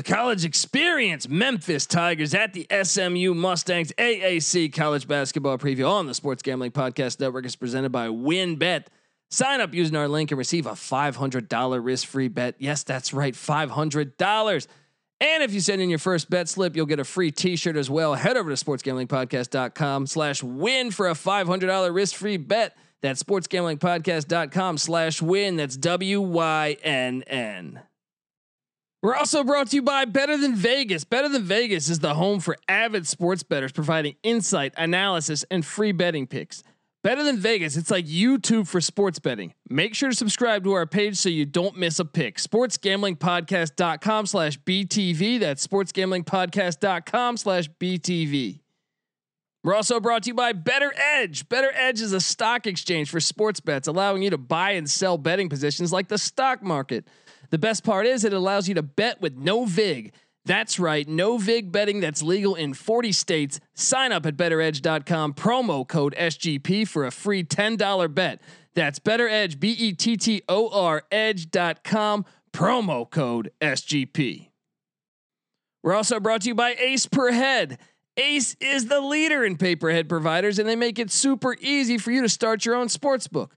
The college experience, Memphis Tigers at the SMU Mustangs AAC college basketball preview on the Sports Gambling Podcast Network is presented by WynnBET. Sign up using our link and receive a $500 risk free bet. Yes, that's right, $500. And if you send in your first bet slip, you'll get a free t-shirt as well. Head over to sportsgamblingpodcast.com slash win for a $500 risk free bet. That's sportsgamblingpodcast.com slash win. That's W Y N N. We're also brought to you by Better Than Vegas. Better Than Vegas is the home for avid sports bettors, providing insight, analysis, and free betting picks. Better Than Vegas, it's like YouTube for sports betting. Make sure to subscribe to our page so you don't miss a pick. SportsGamblingPodcast.com slash BTV. That's SportsGamblingPodcast.com slash BTV. We're also brought to you by Bettor Edge. Bettor Edge is a stock exchange for sports bets, allowing you to buy and sell betting positions like the stock market. The best part is it allows you to bet with no VIG. That's right, no VIG betting that's legal in 40 states. Sign up at bettoredge.com, promo code SGP for a free $10 bet. That's bettoredge, B E T T O R edge.com, promo code SGP. We're also brought to you by Ace Per Head. Ace is the leader in pay-per-head providers, and they make it super easy for you to start your own sports book.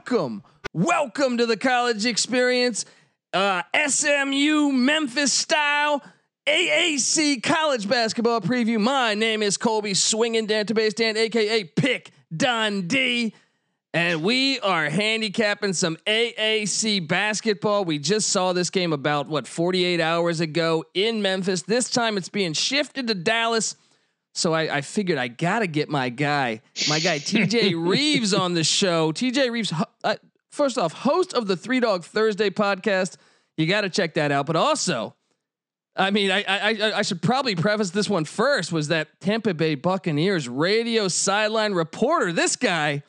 Welcome. Welcome to the college experience. Uh, SMU Memphis style AAC college basketball preview. My name is Colby Swinging Database Dan, aka Pick Dundee. And we are handicapping some AAC basketball. We just saw this game about what 48 hours ago in Memphis. This time it's being shifted to Dallas. So I, I figured I gotta get my guy, my guy TJ Rives on the show. TJ Rives, uh, first off, host of the Three Dog Thursday podcast. You got to check that out. But also, I mean, I, I I should probably preface this one first. Was that Tampa Bay Buccaneers radio sideline reporter? This guy,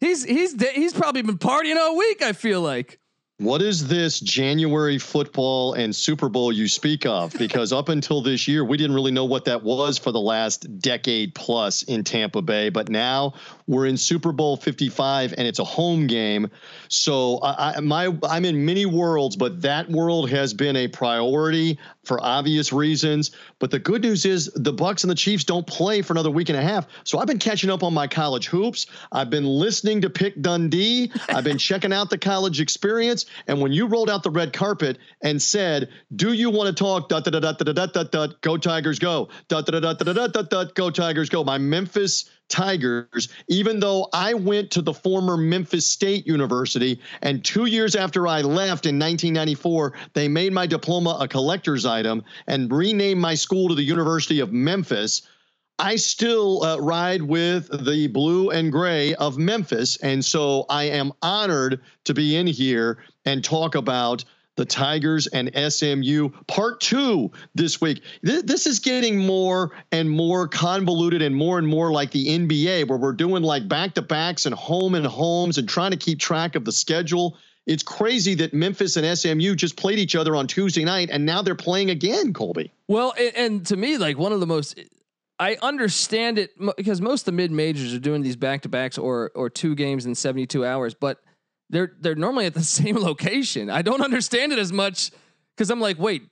he's he's he's probably been partying all week. I feel like. What is this January football and Super Bowl you speak of? Because up until this year, we didn't really know what that was for the last decade plus in Tampa Bay. But now we're in Super Bowl 55 and it's a home game. So I, my I'm in many worlds, but that world has been a priority for obvious reasons. But the good news is the Bucks and the Chiefs don't play for another week and a half. So I've been catching up on my college hoops. I've been listening to Pick Dundee. I've been checking out the college experience. And when you rolled out the red carpet and said, "Do you want to talk?" Dot dot dot dot dot dot dot. Go Tigers, go! Dot dot dot dot dot dot dot. Go Tigers, go! My Memphis Tigers, even though I went to the former Memphis State University, and two years after I left in 1994, they made my diploma a collector's item and renamed my school to the University of Memphis. I still uh, ride with the blue and gray of Memphis. And so I am honored to be in here and talk about the Tigers and SMU part two this week. Th- this is getting more and more convoluted and more and more like the NBA, where we're doing like back to backs and home and homes and trying to keep track of the schedule. It's crazy that Memphis and SMU just played each other on Tuesday night and now they're playing again, Colby. Well, and, and to me, like one of the most I understand it because most of the mid majors are doing these back to backs or or two games in 72 hours, but they're they're normally at the same location. I don't understand it as much because I'm like, wait,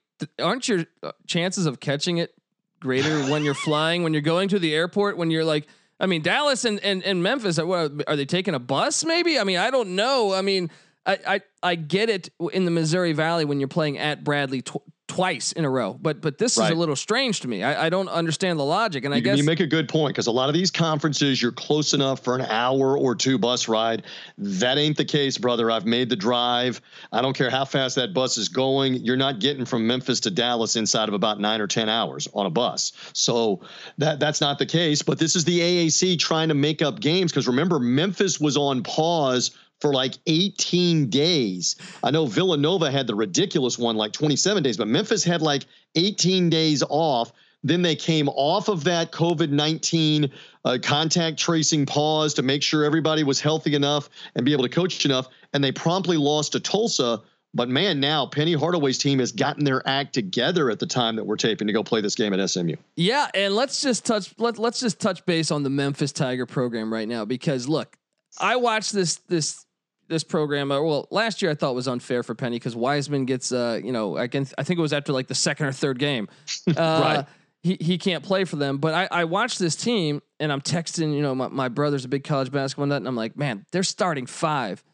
aren't your uh, chances of catching it greater when you're flying, when you're going to the airport, when you're like, I mean, Dallas and and, and Memphis, are, are they taking a bus? Maybe. I mean, I don't know. I mean, I I, I get it in the Missouri Valley when you're playing at Bradley. Tw- twice in a row. But but this Right. is a little strange to me. I, I don't understand the logic, and I You, guess you make a good point because a lot of these conferences, you're close enough for an hour or two bus ride. That ain't the case, brother. I've made the drive. I don't care how fast that bus is going. You're not getting from Memphis to Dallas inside of about nine or ten hours on a bus. So that that's not the case. But this is the AAC trying to make up games because remember, Memphis was on pause for like 18 days. I know Villanova had the ridiculous one, like 27 days, but Memphis had like 18 days off. Then they came off of that COVID 19 uh, contact tracing pause to make sure everybody was healthy enough and be able to coach enough. And they promptly lost to Tulsa. But man, now Penny Hardaway's team has gotten their act together at the time that we're taping to go play this game at SMU. Yeah, and let's just touch let let's just touch base on the Memphis Tiger program right now because look, I watched this this this program. Uh, well, last year I thought was unfair for Penny because Wiseman gets uh you know I can I think it was after like the second or third game, uh, Right. He he can't play for them, but I I watched this team and I'm texting you know my my brother's a big college basketball nut and I'm like man they're starting five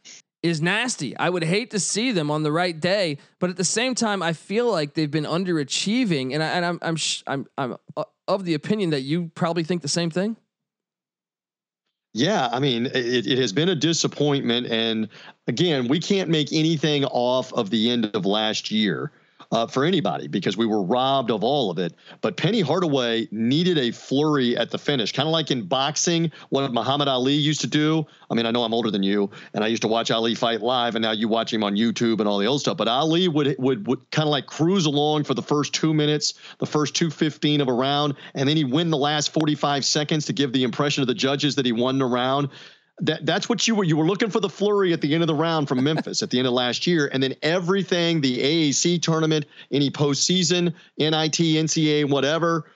is nasty. I would hate to see them on the right day, but at the same time, I feel like they've been underachieving, and I, and I'm I'm sh- I'm I'm uh, of the opinion that you probably think the same thing. Yeah, I mean, it, it has been a disappointment. And again, we can't make anything off of the end of last year uh, for anybody because we were robbed of all of it. But Penny Hardaway needed a flurry at the finish, kind of like in boxing, what Muhammad Ali used to do. I mean, I know I'm older than you, and I used to watch Ali fight live, and now you watch him on YouTube and all the old stuff. But Ali would would, would kind of like cruise along for the first two minutes, the first two fifteen of a round, and then he'd win the last 45 seconds to give the impression of the judges that he won the round that that's what you were you were looking for the flurry at the end of the round from Memphis at the end of last year, and then everything the AAC tournament, any postseason, NIT, NCAA, whatever,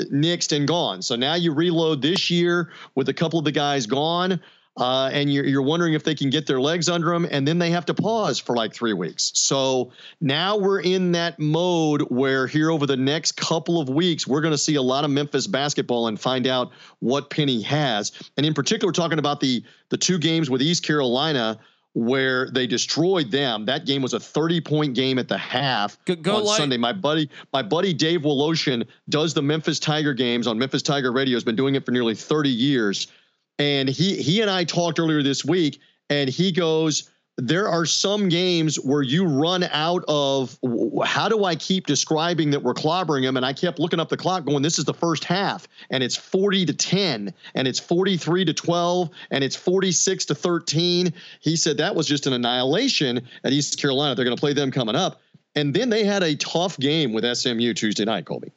nixed and gone. So now you reload this year with a couple of the guys gone. Uh, and you're, you're wondering if they can get their legs under them, and then they have to pause for like three weeks. So now we're in that mode where here over the next couple of weeks, we're going to see a lot of Memphis basketball and find out what Penny has. And in particular, talking about the the two games with East Carolina where they destroyed them. That game was a 30 point game at the half Go- go on light. Sunday. My buddy, my buddy Dave Woloshin does the Memphis Tiger games on Memphis Tiger Radio. Has been doing it for nearly 30 years, and he he and I talked earlier this week, and he goes. There are some games where you run out of how do I keep describing that we're clobbering them? And I kept looking up the clock, going, "This is the first half, and it's 40 to 10, and it's 43 to 12, and it's 46 to 13." He said that was just an annihilation at East Carolina. They're going to play them coming up, and then they had a tough game with SMU Tuesday night, Colby.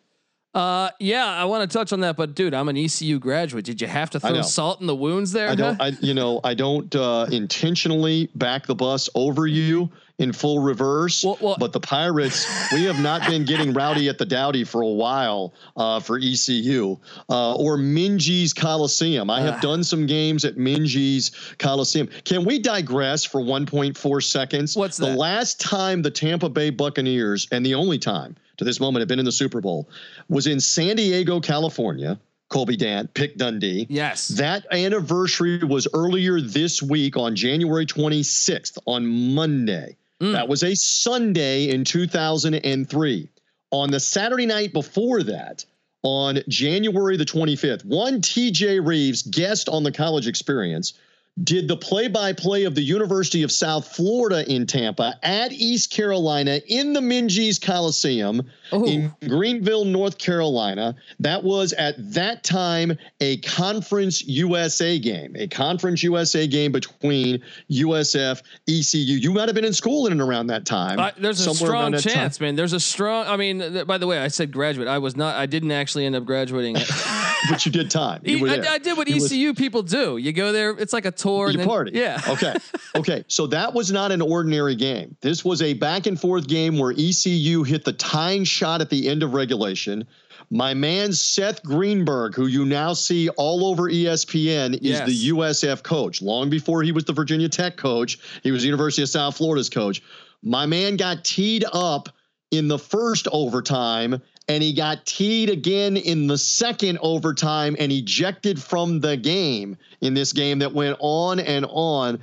Uh, yeah, I want to touch on that, but dude, I'm an ECU graduate. Did you have to throw salt in the wounds there? I don't, huh? I, you know, I don't uh, intentionally back the bus over you in full reverse. Well- well- but the Pirates, we have not been getting rowdy at the Dowdy for a while uh, for ECU uh, or Minges Coliseum. I have Ah. done some games at Minges Coliseum. Can we digress for 1.4 seconds? What's the last time the Tampa Bay Buccaneers, and the only time to this moment have been in the Super Bowl, was in San Diego, California. Colby Dant, Pick Dundee. yes. That anniversary was earlier this week on January 26th, on Monday. Mm. That was a Sunday in 2003. On the Saturday night before that, on January the 25th, one TJ Rives, guest on the college experience, did the play by play of the University of South Florida in Tampa at East Carolina in the Minges Coliseum Oh. in Greenville, North Carolina. That was at that time a Conference USA game, a Conference USA game between USF, ECU. You might have been in school in and around that time. I- there's a strong that time. chance, man. There's a strong. I mean, th- by the way, I said graduate. I was not. I didn't actually end up graduating. but you did time. You I. I did what You was- ECU people do. You go there. It's like a tour. And You then- party. Yeah. okay. Okay. So that was not an ordinary game. This was a back and forth game where ECU hit the tying shot at the end of regulation. My man Seth Greenberg, who you now see all over ESPN, is Yes. the USF coach. Long before he was the Virginia Tech coach, he was University of South Florida's coach. My man got teed up in the first overtime and he got teed again in the second overtime and ejected from the game in this game that went on and on.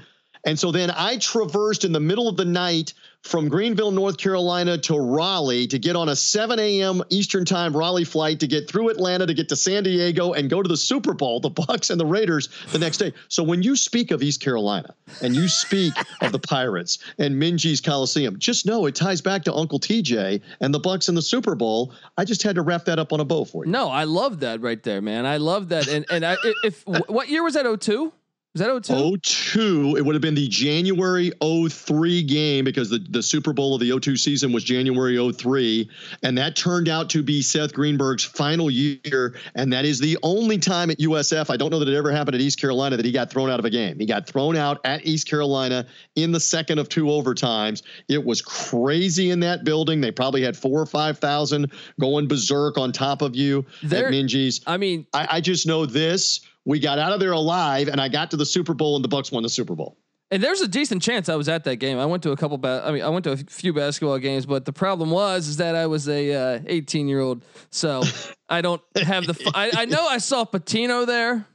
And so then I traversed in the middle of the night from Greenville, North Carolina to Raleigh to get on a 7 a.m. Eastern Time Raleigh flight to get through Atlanta to get to San Diego and go to the Super Bowl, the Bucks and the Raiders the next day. So when you speak of East Carolina and you speak of the Pirates and Minges Coliseum, just know it ties back to Uncle TJ and the Bucks and the Super Bowl. I just had to wrap that up on a bow for you. No, I love that right there, man. I love that. And and I, if what year was that? 02? Is that 02? 02. It would have been the January 03 game because the, the Super Bowl of the 02 season was January 03. And that turned out to be Seth Greenberg's final year. And that is the only time at USF, I don't know that it ever happened at East Carolina, that he got thrown out of a game. He got thrown out at East Carolina in the second of two overtimes. It was crazy in that building. They probably had four or 5,000 going berserk on top of you there, at Minges. I mean, I, I just know this we got out of there alive, and I got to the Super Bowl, and the Bucks won the Super Bowl. And there's a decent chance I was at that game. I went to a couple. Ba- I mean, I went to a few basketball games, but the problem was is that I was a uh, 18 year old, so I don't have the. I, I know I saw Pitino there.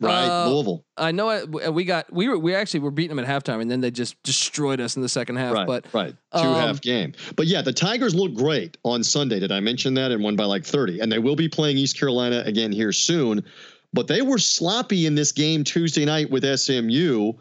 Right, uh, Louisville. I know it, we got we were we actually were beating them at halftime, and then they just destroyed us in the second half. Right, but right, two um, half game. But yeah, the Tigers look great on Sunday. Did I mention that? And won by like 30, and they will be playing East Carolina again here soon. But they were sloppy in this game Tuesday night with SMU,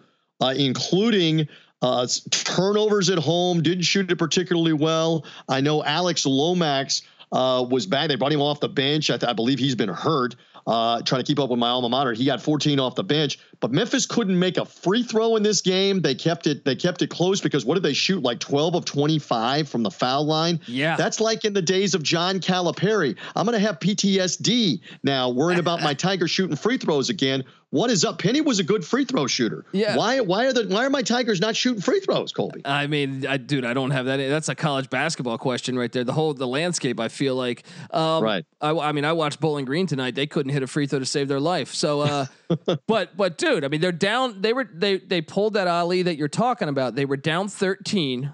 uh, including uh, turnovers at home, didn't shoot it particularly well. I know Alex Lomax uh, was bad. They brought him off the bench. I, th- I believe he's been hurt uh, trying to keep up with my alma mater. He got 14 off the bench, but Memphis couldn't make a free throw in this game. They kept it they kept it close because what did they shoot like 12 of 25 from the foul line? Yeah, that's like in the days of John Calipari. I'm gonna have PTSD now, worrying about my Tiger shooting free throws again. What is up? Penny was a good free throw shooter. Yeah. Why? Why are the Why are my Tigers not shooting free throws, Colby? I mean, I, dude, I don't have that. That's a college basketball question right there. The whole the landscape. I feel like. Um, right. I, I mean, I watched Bowling Green tonight. They couldn't hit a free throw to save their life. So, uh, but but dude, I mean, they're down. They were they they pulled that Ali that you're talking about. They were down 13,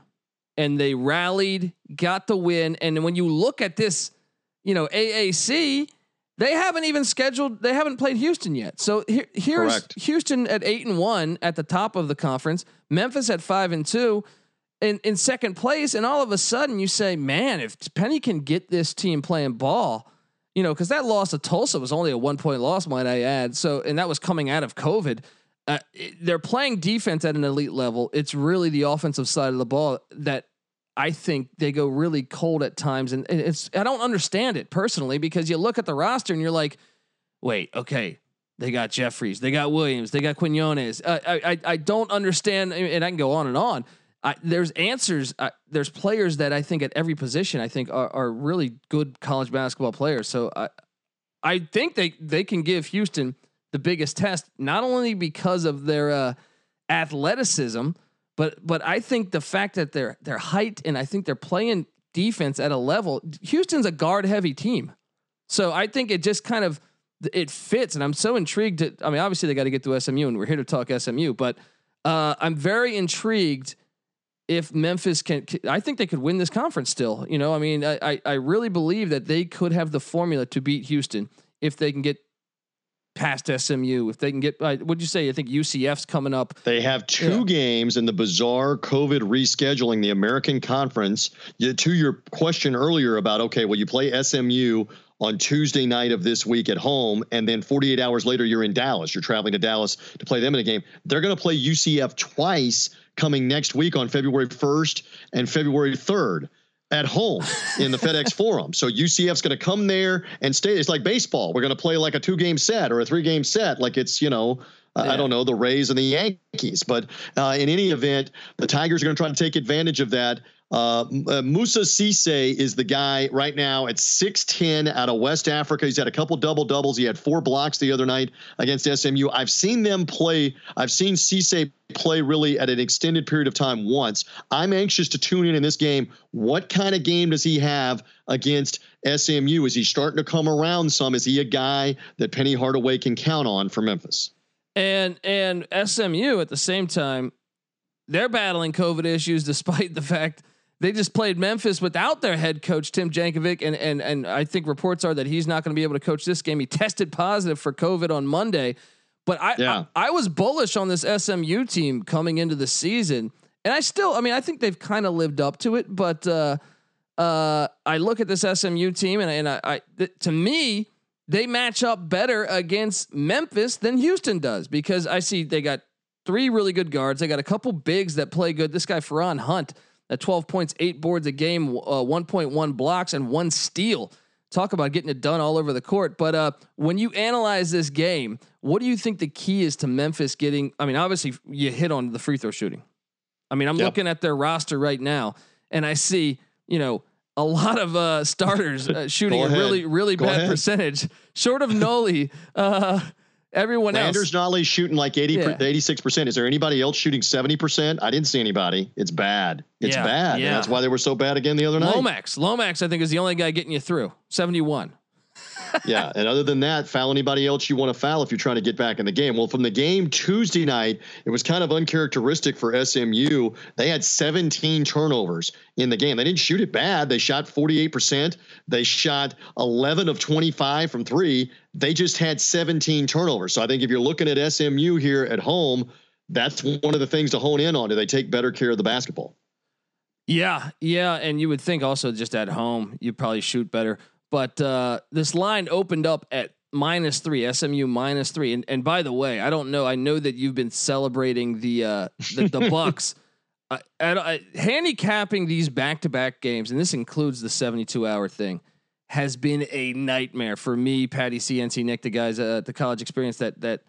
and they rallied, got the win. And when you look at this, you know, AAC they haven't even scheduled. They haven't played Houston yet. So here, here's Correct. Houston at eight and one at the top of the conference. Memphis at five and two, in in second place. And all of a sudden, you say, "Man, if Penny can get this team playing ball, you know, because that loss to Tulsa was only a one point loss, might I add. So, and that was coming out of COVID. Uh, they're playing defense at an elite level. It's really the offensive side of the ball that I think they go really cold at times, and it's I don't understand it personally because you look at the roster and you're like, wait, okay, they got Jeffries, they got Williams, they got Quinones. Uh, I, I I don't understand, and I can go on and on. I, there's answers. Uh, there's players that I think at every position I think are, are really good college basketball players. So I I think they they can give Houston the biggest test, not only because of their uh, athleticism but but I think the fact that their their height and I think they're playing defense at a level. Houston's a guard heavy team, so I think it just kind of it fits. And I'm so intrigued. To, I mean, obviously they got to get to SMU, and we're here to talk SMU. But uh, I'm very intrigued if Memphis can. I think they could win this conference still. You know, I mean, I I, really believe that they could have the formula to beat Houston if they can get past SMU. If they can get, uh, what'd you say? I think UCF's coming up. They have two yeah. games in the bizarre COVID rescheduling the American Conference. To your question earlier about, okay, well, you play SMU on Tuesday night of this week at home, and then 48 hours later, you're in Dallas. You're traveling to Dallas to play them in a game. They're going to play UCF twice coming next week on February 1st and February 3rd at home in the FedEx Forum. So UCF's going to come there and stay. It's like baseball. We're going to play like a two game set or a three game set, like it's you know. Yeah. I don't know the Rays and the Yankees, but uh, in any event, the Tigers are going to try to take advantage of that. Uh, uh, Moussa Cisse is the guy right now at 6'10 out of West Africa. He's had a couple double doubles. He had four blocks the other night against SMU. I've seen them play. I've seen Cisse play really at an extended period of time once. I'm anxious to tune in in this game. What kind of game does he have against SMU? Is he starting to come around some? Is he a guy that Penny Hardaway can count on for Memphis? And and SMU at the same time, they're battling COVID issues despite the fact they just played Memphis without their head coach Tim Jankovich, and and and I think reports are that he's not going to be able to coach this game. He tested positive for COVID on Monday, But I, yeah. I, I was bullish on this SMU team coming into the season, and I still, I mean, I think they've kind of lived up to it. But uh, uh, I look at this SMU team, and, and I, I th- to me, they match up better against Memphis than Houston does because I see they got three really good guards. They got a couple bigs that play good. This guy Feron Hunt at 12 points, eight boards a game, uh, 1.1 blocks, and one steal. Talk about getting it done all over the court. But uh, when you analyze this game, what do you think the key is to Memphis getting? I mean, obviously you hit on the free throw shooting. I mean, I'm yep. looking at their roster right now, and I see you know a lot of uh, starters uh, shooting a really really Go bad ahead. percentage, short of Nolley. Uh, everyone Landers else. Nolley shooting like 80 yeah. 86%. Is there anybody else shooting 70%? I didn't see anybody. It's bad. It's yeah, bad. Yeah. And that's why they were so bad again the other night. Lomax. Lomax, I think, is the only guy getting you through. 71 yeah, and other than that, foul anybody else you want to foul if you're trying to get back in the game. Well, from the game Tuesday night, it was kind of uncharacteristic for SMU. They had 17 turnovers in the game. They didn't shoot it bad. They shot 48%. They shot 11 of 25 from three. They just had 17 turnovers. So I think if you're looking at SMU here at home, that's one of the things to hone in on. Do they take better care of the basketball? Yeah, yeah, and you would think also just at home you probably shoot better. But uh, this line opened up at minus three, SMU minus three. And and by the way, I don't know. I know that you've been celebrating the uh, the, the Bucks. Uh, at, uh, handicapping these back to back games, and this includes the seventy two hour thing, has been a nightmare for me, Patty CNC, Nick, the guys at the college experience. That that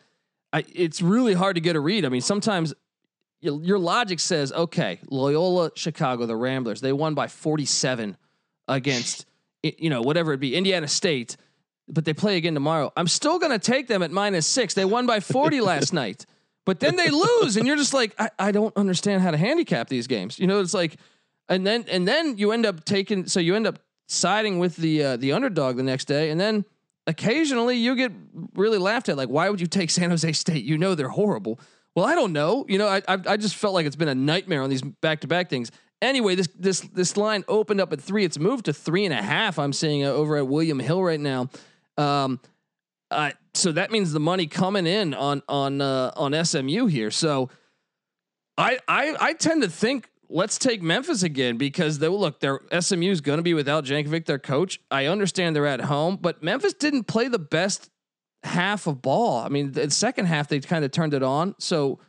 I, it's really hard to get a read. I mean, sometimes your, your logic says, okay, Loyola, Chicago, the Ramblers, they won by forty seven against you know, whatever it be, Indiana State, but they play again tomorrow. I'm still going to take them at minus six. They won by 40 last night, but then they lose, and you're just like, I, I don't understand how to handicap these games. You know, it's like, and then and then you end up taking, so you end up siding with the uh, the underdog the next day, and then occasionally you get really laughed at. Like, why would you take San Jose State? You know they're horrible. Well, I don't know. You know, I I, I just felt like it's been a nightmare on these back to back things. Anyway, this this this line opened up at three. It's moved to three and a half. I'm seeing uh, over at William Hill right now. Um, uh, so that means the money coming in on on uh, on SMU here. So I I I tend to think let's take Memphis again because they look their SMU is going to be without Jankovich, their coach. I understand they're at home, but Memphis didn't play the best half of ball. I mean, the second half they kind of turned it on. So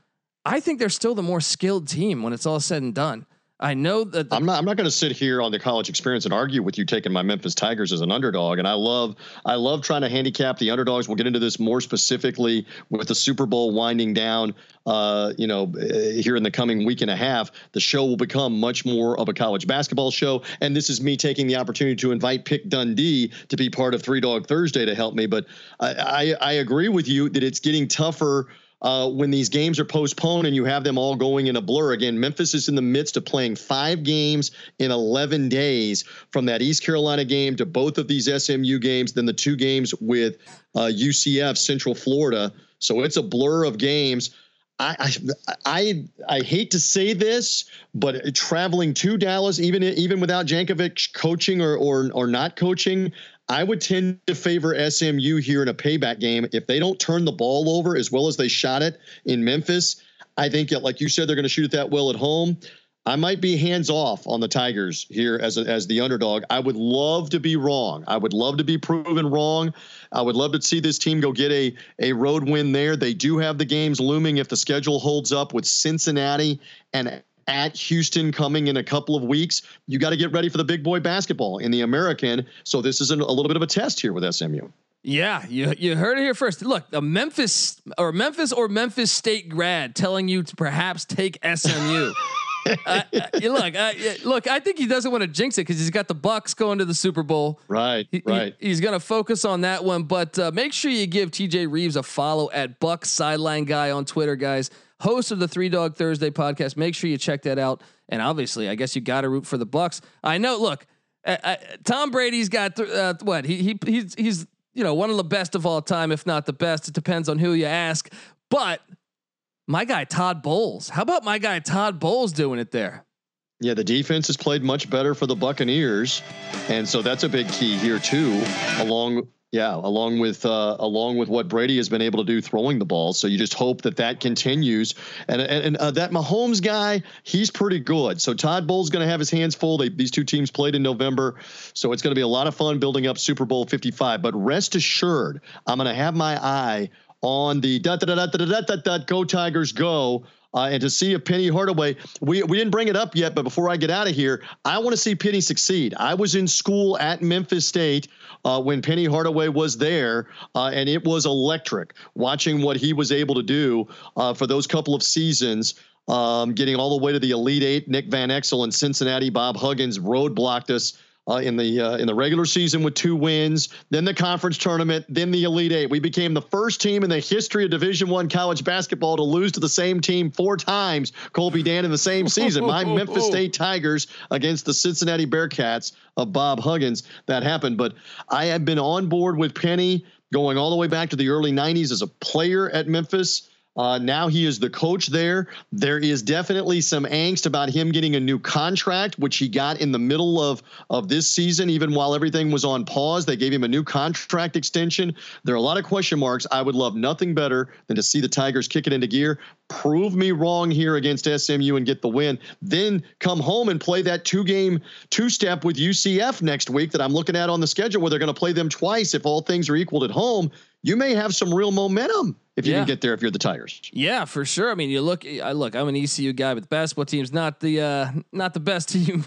I think they're still the more skilled team when it's all said and done. I know that the- I'm not. I'm not going to sit here on the college experience and argue with you taking my Memphis Tigers as an underdog. And I love, I love trying to handicap the underdogs. We'll get into this more specifically with the Super Bowl winding down. Uh, you know, eh, here in the coming week and a half, the show will become much more of a college basketball show. And this is me taking the opportunity to invite Pick Dundee to be part of Three Dog Thursday to help me. But I, I, I agree with you that it's getting tougher uh, when these games are postponed and you have them all going in a blur. Again, Memphis is in the midst of playing five games in 11 days from that East Carolina game to both of these SMU games, then the two games with uh, UCF, Central Florida. So it's a blur of games. I, I I hate to say this, but traveling to Dallas, even even without Jankovich coaching or or or not coaching, I would tend to favor SMU here in a payback game. If they don't turn the ball over as well as they shot it in Memphis, I think, like you said, they're going to shoot it that well at home. I might be hands off on the Tigers here as a, as the underdog. I would love to be wrong. I would love to be proven wrong. I would love to see this team go get a a road win there. They do have the games looming if the schedule holds up with Cincinnati and at Houston coming in a couple of weeks. You got to get ready for the big boy basketball in the American. So this is a little bit of a test here with SMU. Yeah, you you heard it here first. Look, a Memphis or Memphis or Memphis State grad telling you to perhaps take SMU. uh, look, uh, look. I think he doesn't want to jinx it because he's got the Bucks going to the Super Bowl. Right, he, right. He, he's going to focus on that one. But uh, make sure you give TJ Rives a follow at Bucks Sideline Guy on Twitter, guys host of the Three Dog Thursday podcast. Make sure you check that out. And obviously, I guess you got to root for the Bucks. I know. Look, uh, uh, Tom Brady's got th- uh, what he he he's he's you know one of the best of all time, if not the best. It depends on who you ask. But my guy Todd Bowles, how about my guy Todd Bowles doing it there? Yeah, the defense has played much better for the Buccaneers, and so that's a big key here too. Along Yeah, along with uh, along with what Brady has been able to do throwing the ball, so you just hope that that continues. And and, and uh, that Mahomes guy, he's pretty good. So Todd Bowles going to have his hands full. They, these two teams played in November, so it's going to be a lot of fun building up Super Bowl 55. But rest assured, I'm going to have my eye on the da da da da da da da go Tigers go uh, and to see if Penny Hardaway, we, we didn't bring it up yet, but before I get out of here, I want to see Penny succeed. I was in school at Memphis State uh, when Penny Hardaway was there, uh, and it was electric watching what he was able to do uh, for those couple of seasons. Um, getting all the way to the Elite Eight, Nick Van Exel in Cincinnati, Bob Huggins roadblocked us uh, in the uh, in the regular season with two wins, then the conference tournament, then the Elite Eight. We became the first team in the history of Division One college basketball to lose to the same team four times. Colby Dan in the same season. My Memphis State Tigers against the Cincinnati Bearcats of Bob Huggins. That happened, but I have been on board with Penny going all the way back to the early '90s as a player at Memphis. Uh, now he is the coach there. There is definitely some angst about him getting a new contract, which he got in the middle of of this season, even while everything was on pause. They gave him a new contract extension. There are a lot of question marks. I would love nothing better than to see the Tigers kick it into gear, prove me wrong here against SMU and get the win, then come home and play that two game two step with UCF next week that I'm looking at on the schedule where they're going to play them twice if all things are equal at home. You may have some real momentum if you yeah. can get there if you're the Tigers. Yeah, for sure. I mean, you look. I look. I'm an ECU guy, but the basketball team's not the uh, not the best team.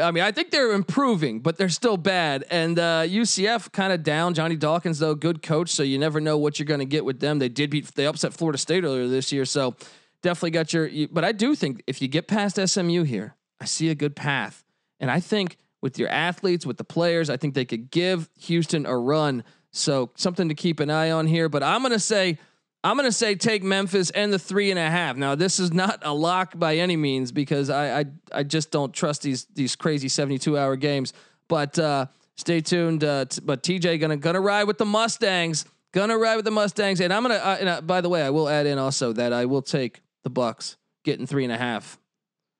I mean, I think they're improving, but they're still bad. And uh, UCF kind of down. Johnny Dawkins, though, good coach, so you never know what you're going to get with them. They did beat. They upset Florida State earlier this year, so definitely got your. You, but I do think if you get past SMU here, I see a good path, and I think with your athletes, with the players, I think they could give Houston a run. So something to keep an eye on here. But I'm to say I'm to say take Memphis and the three and a half. Now, this is not a lock by any means because I I, I just don't trust these these crazy 72 hour games. But uh, stay tuned. Uh, t- but TJ gonna gonna ride with the Mustangs. Gonna ride with the Mustangs. And I'm gonna. Uh, and, uh, by the way, I will add in also that I will take the Bucks getting three and a half.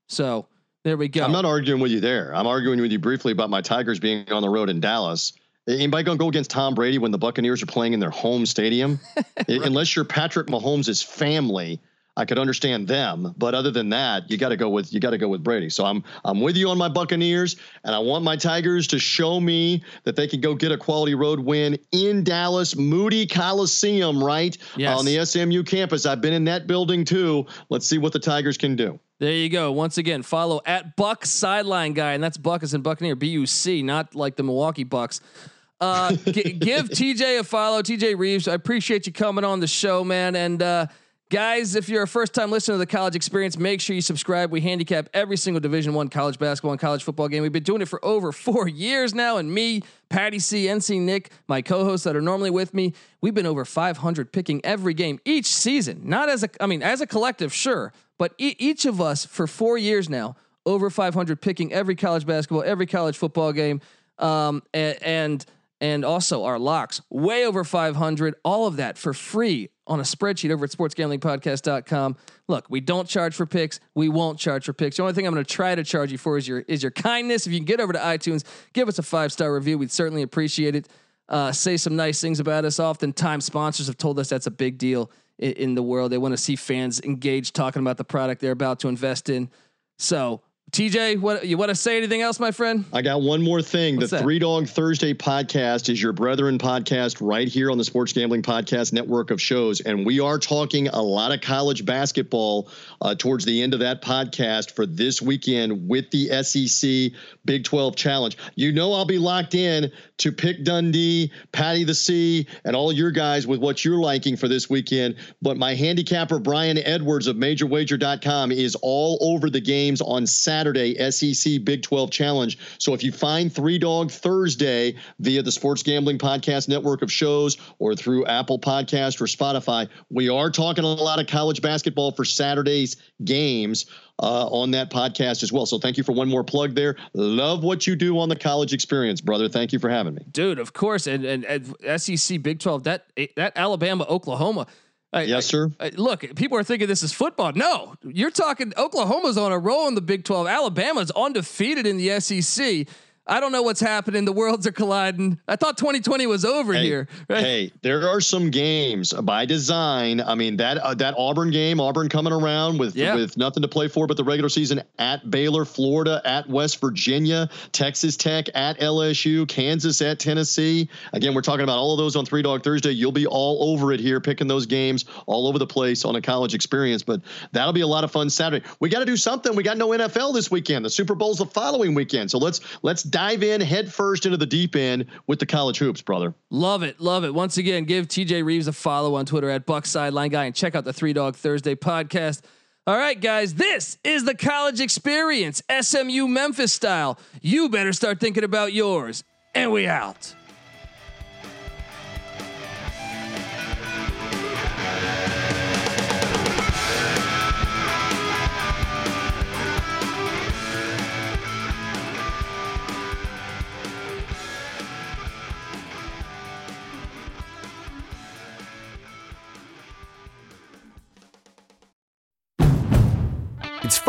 So there we go. I'm not arguing with you there. I'm arguing with you briefly about my Tigers being on the road in Dallas. Anybody gonna go against Tom Brady when the Buccaneers are playing in their home stadium? right. Unless you're Patrick Mahomes' family, I could understand them. But other than that, you got to go with you got to go with Brady. So I'm I'm with you on my Buccaneers, and I want my Tigers to show me that they can go get a quality road win in Dallas, Moody Coliseum, right yes. on the SMU campus. I've been in that building too. Let's see what the Tigers can do. There you go. Once again, follow at Buck Sideline Guy, and that's Buck is in Buccaneer B U C, not like the Milwaukee Bucks. Uh, g- give TJ a follow, TJ Rives. I appreciate you coming on the show, man. And uh, guys, if you're a first time listener to the college experience, make sure you subscribe. We handicap every single Division One college basketball and college football game. We've been doing it for over four years now, and me, Patty C, NC Nick, my co-hosts that are normally with me, we've been over 500 picking every game each season. Not as a, I mean, as a collective, sure, but e- each of us for four years now, over 500 picking every college basketball, every college football game, um, and, and and also our locks way over 500 all of that for free on a spreadsheet over at sportsgamblingpodcast.com look we don't charge for picks. We won't charge for picks. The only thing i'm going to try to charge you for is your is your kindness. If you can get over to itunes give us a five star review. We'd certainly appreciate it. Uh, say some nice things about us. Oftentimes sponsors have told us that's a big deal in, in the world. They want to see fans engaged talking about the product they're about to invest in. So TJ, what you want to say anything else, my friend? I got one more thing. What's the that? Three Dog Thursday podcast is your brethren podcast right here on the Sports Gambling Podcast network of shows. And we are talking a lot of college basketball uh, towards the end of that podcast for this weekend with the SEC Big 12 Challenge. You know, I'll be locked in to pick Dundee, Patty the C, and all your guys with what you're liking for this weekend. But my handicapper, Brian Edwards of MajorWager.com, is all over the games on Saturday. Saturday SEC Big 12 Challenge. So if you find Three Dog Thursday via the Sports Gambling Podcast network of shows or through Apple Podcast or Spotify, we are talking a lot of college basketball for Saturday's games. Uh, on that podcast as well. So thank you for one more plug there. Love what you do on the college experience, brother. Thank you for having me, dude. Of course, and and, and SEC Big Twelve that that Alabama Oklahoma I, yes, sir. I, look, people are thinking this is football. No, you're talking Oklahoma's on a roll in the Big 12. Alabama's undefeated in the SEC. I don't know what's happening. The worlds are colliding. I thought 2020 was over hey, here. Right? Hey, there are some games by design. I mean that uh, that Auburn game, Auburn coming around with yeah. with nothing to play for but the regular season at Baylor, Florida at West Virginia, Texas Tech at LSU, Kansas at Tennessee. Again, we're talking about all of those on Three Dog Thursday. You'll be all over it here, picking those games all over the place on a college experience. But that'll be a lot of fun Saturday. We got to do something. We got no NFL this weekend. The Super Bowl's the following weekend. So let's let's dive in head first into the deep end with the college hoops, brother. Love it, love it. Once again, give TJ Rives a follow on Twitter at Buck Sideline Guy and check out the Three Dog Thursday podcast. All right, guys, this is the college experience, SMU Memphis style. You better start thinking about yours. And we out.